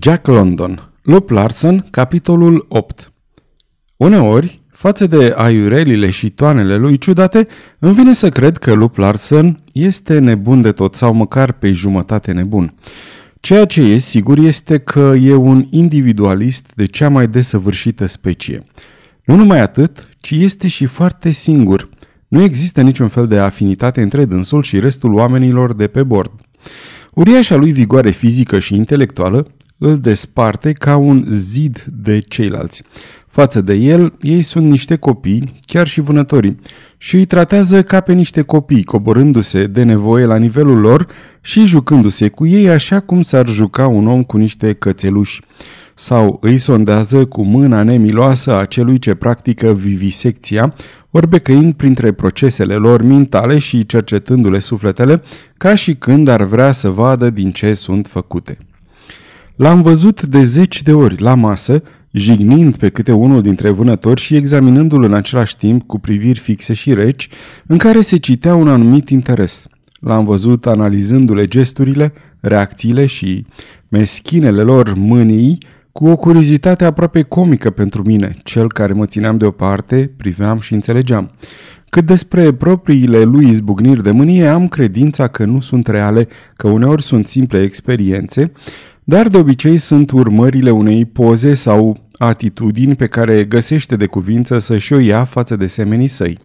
Jack London Lup Larson, capitolul 8 Uneori, față de aiurelile și toanele lui ciudate, îmi vine să cred că Lup Larson este nebun de tot sau măcar pe jumătate nebun. Ceea ce e sigur este că e un individualist de cea mai desăvârșită specie. Nu numai atât, ci este și foarte singur. Nu există niciun fel de afinitate între dânsul și restul oamenilor de pe bord. Uriașa lui vigoare fizică și intelectuală îl desparte ca un zid de ceilalți. Față de el, ei sunt niște copii, chiar și vânătorii, și îi tratează ca pe niște copii, coborându-se de nevoie la nivelul lor și jucându-se cu ei așa cum s-ar juca un om cu niște cățeluși. Sau îi sondează cu mâna nemiloasă a celui ce practică vivisecția, ori becăind printre procesele lor mentale și cercetându-le sufletele, ca și când ar vrea să vadă din ce sunt făcute. L-am văzut de zeci de ori la masă, jignind pe câte unul dintre vânători și examinându-l în același timp cu priviri fixe și reci, în care se citea un anumit interes. L-am văzut analizându-le gesturile, reacțiile și meschinele lor mânii, cu o curiozitate aproape comică pentru mine, cel care mă țineam deoparte, priveam și înțelegeam. Cât despre propriile lui izbucniri de mânie, am credința că nu sunt reale, că uneori sunt simple experiențe, dar de obicei sunt urmările unei poze sau atitudini pe care găsește de cuvință să-și o ia față de semenii săi.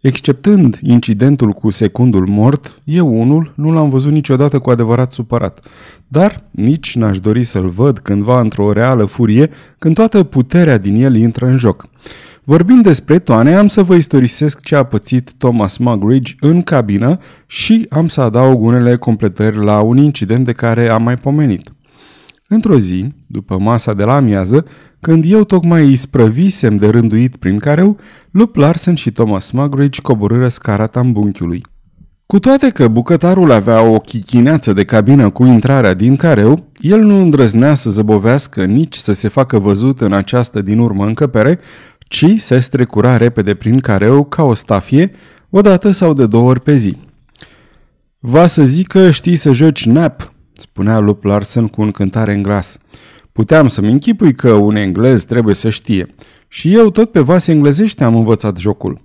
Exceptând incidentul cu secundul mort, eu unul nu l-am văzut niciodată cu adevărat supărat, dar nici n-aș dori să-l văd cândva într-o reală furie când toată puterea din el intră în joc. Vorbind despre toane, am să vă istorisesc ce a pățit Thomas Mugridge în cabină și am să adaug unele completări la un incident de care am mai pomenit. Într-o zi, după masa de la amiază, când eu tocmai isprăvisem de rânduit prin careu, Lup Larsen și Thomas Mugridge coborâră scara tambunchiului. Cu toate că bucătarul avea o chichineață de cabină cu intrarea din careu, el nu îndrăznea să zăbovească nici să se facă văzut în această din urmă încăpere, ci se strecura repede prin careu ca o stafie, o dată sau de două ori pe zi. Va să zic că știi să joci nap, spunea Lup Larsen cu încântare în glas. Puteam să-mi închipui că un englez trebuie să știe. Și eu tot pe vase englezește am învățat jocul.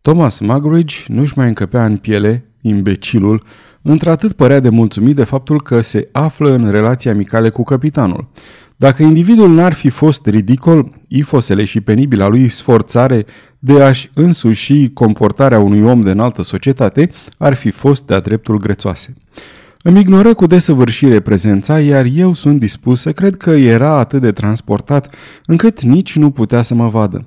Thomas Mugridge nu-și mai încăpea în piele, imbecilul, într-atât părea de mulțumit de faptul că se află în relații amicale cu capitanul. Dacă individul n-ar fi fost ridicol, ifosele și penibila lui sforțare de a-și însuși comportarea unui om de înaltă societate ar fi fost de-a dreptul grețoase. Îmi ignoră cu desăvârșire prezența, iar eu sunt dispus să cred că era atât de transportat, încât nici nu putea să mă vadă.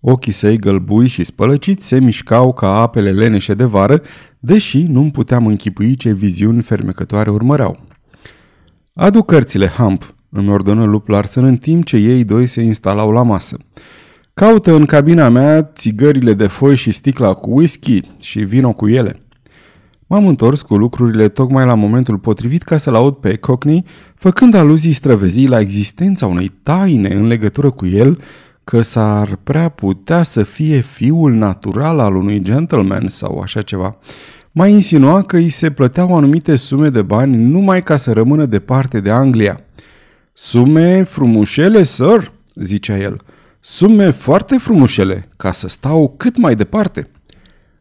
Ochii săi gălbui și spălăciți se mișcau ca apele leneșe de vară, deși nu-mi puteam închipui ce viziuni fermecătoare urmăreau. Adu cărțile, Hump, îmi ordonă Lup Larsen în timp ce ei doi se instalau la masă. Caută în cabina mea țigările de foi și sticla cu whisky și vino cu ele. M-am întors cu lucrurile tocmai la momentul potrivit ca să-l aud pe Cockney, făcând aluzii străvezii la existența unei taine în legătură cu el, că s-ar prea putea să fie fiul natural al unui gentleman sau așa ceva. Mai insinua că îi se plăteau anumite sume de bani numai ca să rămână departe de Anglia – Sume frumușele, sir, zicea el. Sume foarte frumușele, ca să stau cât mai departe.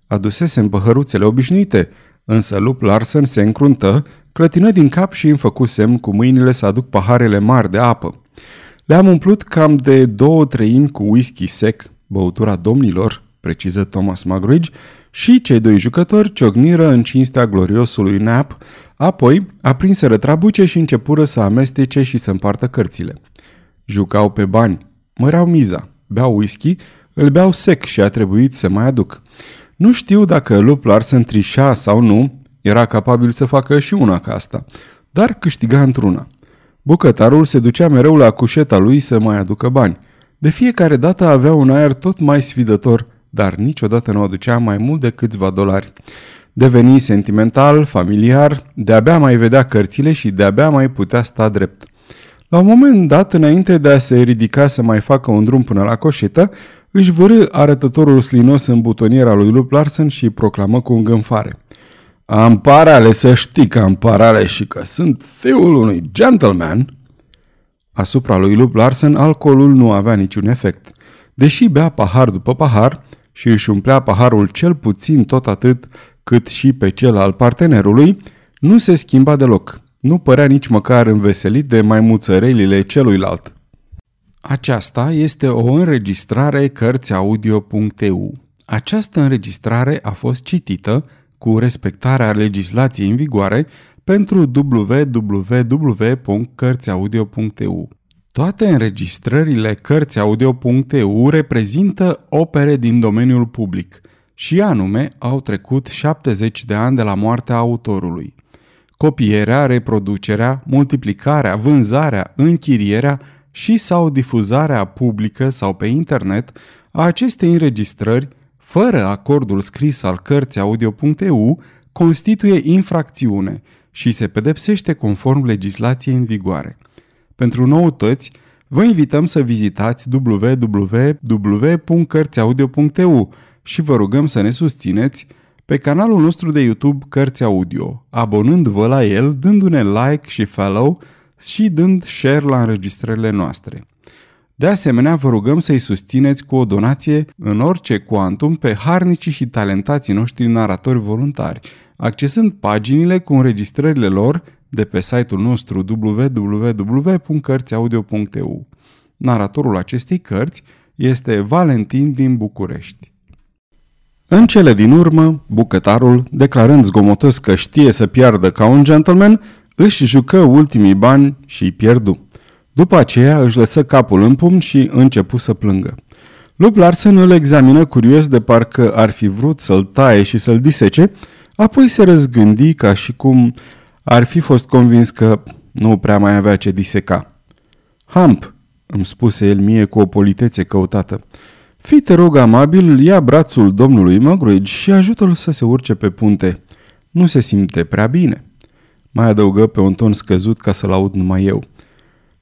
Adusesem păhăruțele obișnuite, însă lup Larsen se încruntă, clătină din cap și îmi făcu semn cu mâinile să aduc paharele mari de apă. Le-am umplut cam de două treimi cu whisky sec, băutura domnilor, preciză Thomas Mugridge, și cei doi jucători ciocniră în cinstea gloriosului Nap, apoi aprinseră trabuce și începură să amestece și să împartă cărțile. Jucau pe bani, măreau miza, beau whisky, îl beau sec și a trebuit să mai aduc. Nu știu dacă Lup Larsen trișa sau nu, era capabil să facă și una ca asta, dar câștiga într-una. Bucătarul se ducea mereu la cușeta lui să mai aducă bani. De fiecare dată avea un aer tot mai sfidător – dar niciodată nu aducea mai mult de câțiva dolari. Deveni sentimental, familiar, de-abia mai vedea cărțile și de-abia mai putea sta drept. La un moment dat, înainte de a se ridica să mai facă un drum până la coșetă, își vârâ arătătorul slinos în butoniera lui Lup Larsen și proclamă cu îngânfare. Am parale să știi că am parale și că sunt fiul unui gentleman. Asupra lui Lup Larsen, alcoolul nu avea niciun efect. Deși bea pahar după pahar și își umplea paharul cel puțin tot atât cât și pe cel al partenerului, nu se schimba deloc. Nu părea nici măcar înveselit de maimuțărelile celuilalt. Aceasta este o înregistrare Cărțiaudio.eu. Această înregistrare a fost citită cu respectarea legislației în vigoare pentru www.cărțiaudio.eu. Toate înregistrările Cărțiaudio.eu reprezintă opere din domeniul public și anume au trecut 70 de ani de la moartea autorului. Copierea, reproducerea, multiplicarea, vânzarea, închirierea și sau difuzarea publică sau pe internet a acestei înregistrări, fără acordul scris al cărții audio.eu, constituie infracțiune și se pedepsește conform legislației în vigoare. Pentru noutăți, vă invităm să vizitați www.cărțiaudio.eu și vă rugăm să ne susțineți pe canalul nostru de YouTube Cărți Audio, abonând-vă la el, dându-ne like și follow și dând share la înregistrările noastre. De asemenea, vă rugăm să-i susțineți cu o donație în orice cuantum pe harnicii și talentații noștri naratori voluntari, accesând paginile cu înregistrările lor de pe site-ul nostru www.cărțiaudio.eu. Naratorul acestei cărți este Valentin din București. În cele din urmă, bucătarul, declarând zgomotos că știe să piardă ca un gentleman, își jucă ultimii bani și îi pierdu. După aceea își lăsă capul în pumn și începu să plângă. Lup Larsen îl examină curios de parcă ar fi vrut să-l taie și să-l disece, apoi se răzgândi ca și cum ar fi fost convins că nu prea mai avea ce diseca. Hamp, îmi spuse el mie cu o politețe căutată, fii te rog amabil, ia brațul domnului Mugridge și ajută-l să se urce pe punte. Nu se simte prea bine. Mai adăugă pe un ton scăzut ca să-l aud numai eu.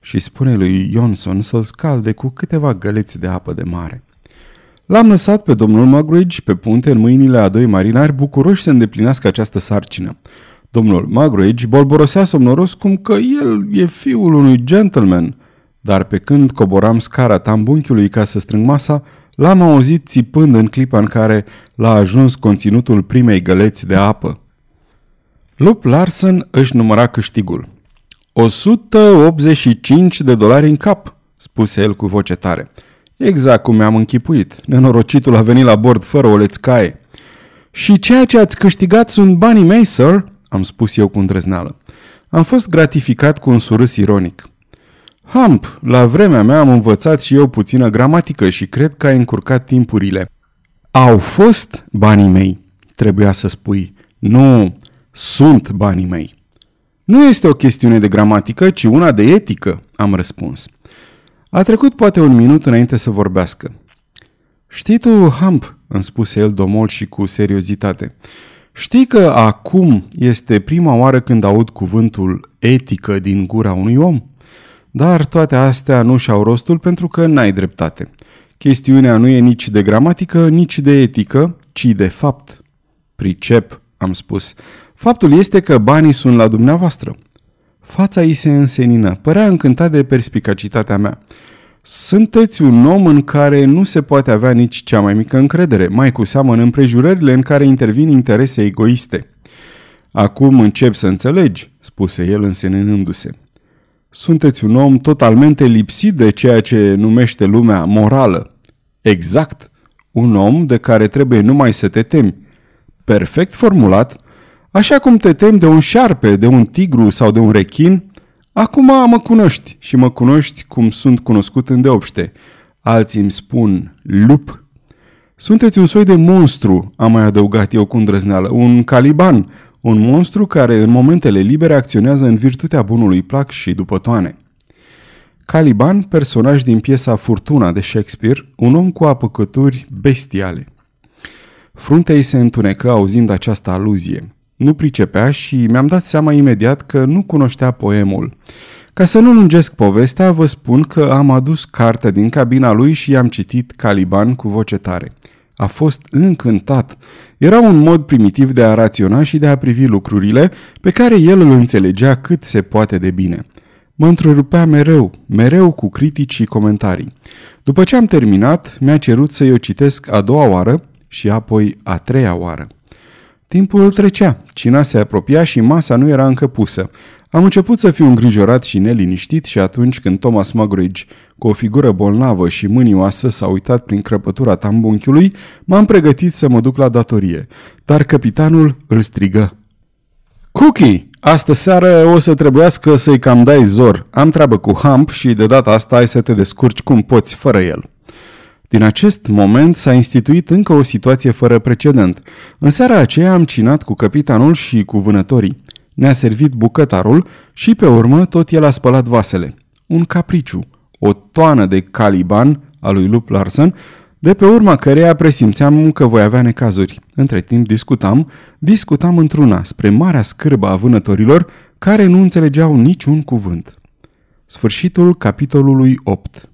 Și spune lui Johnson să-l scalde cu câteva găleți de apă de mare. L-am lăsat pe domnul Mugridge pe punte în mâinile a doi marinari bucuroși să îndeplinească această sarcină. Domnul Mugridge bolborosea somnoros cum că el e fiul unui gentleman, dar pe când coboram scara tambunchiului ca să strâng masa, l-am auzit țipând în clipa în care l-a ajuns conținutul primei găleți de apă. Lup Larsen își număra câștigul. 185 de dolari în cap, spuse el cu voce tare. Exact cum mi-am închipuit. Nenorocitul a venit la bord fără o lețcaie. Și ceea ce ați câștigat sunt banii mei, sir?" am spus eu cu îndrăzneală. Am fost gratificat cu un surâs ironic. Hamp, la vremea mea am învățat și eu puțină gramatică și cred că ai încurcat timpurile. Au fost banii mei, trebuia să spui. Nu, sunt banii mei. Nu este o chestiune de gramatică, ci una de etică, am răspuns. A trecut poate un minut înainte să vorbească. Știi tu, Hamp, îmi spuse el domol și cu seriozitate, știi că acum este prima oară când aud cuvântul etică din gura unui om? Dar toate astea nu și-au rostul pentru că n-ai dreptate. Chestiunea nu e nici de gramatică, nici de etică, ci de fapt. Pricep, am spus. Faptul este că banii sunt la dumneavoastră. Fața ei se însenină, părea încântat de perspicacitatea mea. Sunteți un om în care nu se poate avea nici cea mai mică încredere, mai cu seamă în împrejurările în care intervin interese egoiste. Acum încep să înțelegi, spuse el înseninându-se. Sunteți un om totalmente lipsit de ceea ce numește lumea morală. Exact, un om de care trebuie numai să te temi. Perfect formulat, așa cum te temi de un șarpe, de un tigru sau de un rechin, acum mă cunoști și mă cunoști cum sunt cunoscut în deopște. Alții îmi spun lup. Sunteți un soi de monstru, am mai adăugat eu cu îndrăzneală, un caliban, un monstru care în momentele libere acționează în virtutea bunului plac și după toane. Caliban, personaj din piesa Furtuna de Shakespeare, un om cu apăcături bestiale. Fruntea ei se întunecă auzind această aluzie. Nu pricepea și mi-am dat seama imediat că nu cunoștea poemul. Ca să nu lungesc povestea, vă spun că am adus cartea din cabina lui și i-am citit Caliban cu voce tare – a fost încântat. Era un mod primitiv de a raționa și de a privi lucrurile pe care el îl înțelegea cât se poate de bine. mă întrerupea mereu, mereu cu critici și comentarii. După ce am terminat, mi-a cerut să-i o citesc a doua oară și apoi a treia oară. Timpul trecea, cina se apropia și masa nu era încă pusă. Am început să fiu îngrijorat și neliniștit și atunci când Thomas Mugridge, cu o figură bolnavă și mânioasă, s-a uitat prin crăpătura tambunchiului, m-am pregătit să mă duc la datorie. Dar capitanul îl strigă. Cookie, astă seară o să trebuiască să-i cam dai zor. Am treabă cu Hump și de data asta ai să te descurci cum poți fără el. Din acest moment s-a instituit încă o situație fără precedent. În seara aceea am cinat cu capitanul și cu vânătorii. Ne-a servit bucătarul și pe urmă tot el a spălat vasele. Un capriciu, o toană de caliban a lui Lup Larsen, de pe urma căreia presimțeam că voi avea necazuri. Între timp discutam, discutam într-una spre marea scârbă a vânătorilor care nu înțelegeau niciun cuvânt. Sfârșitul capitolului 8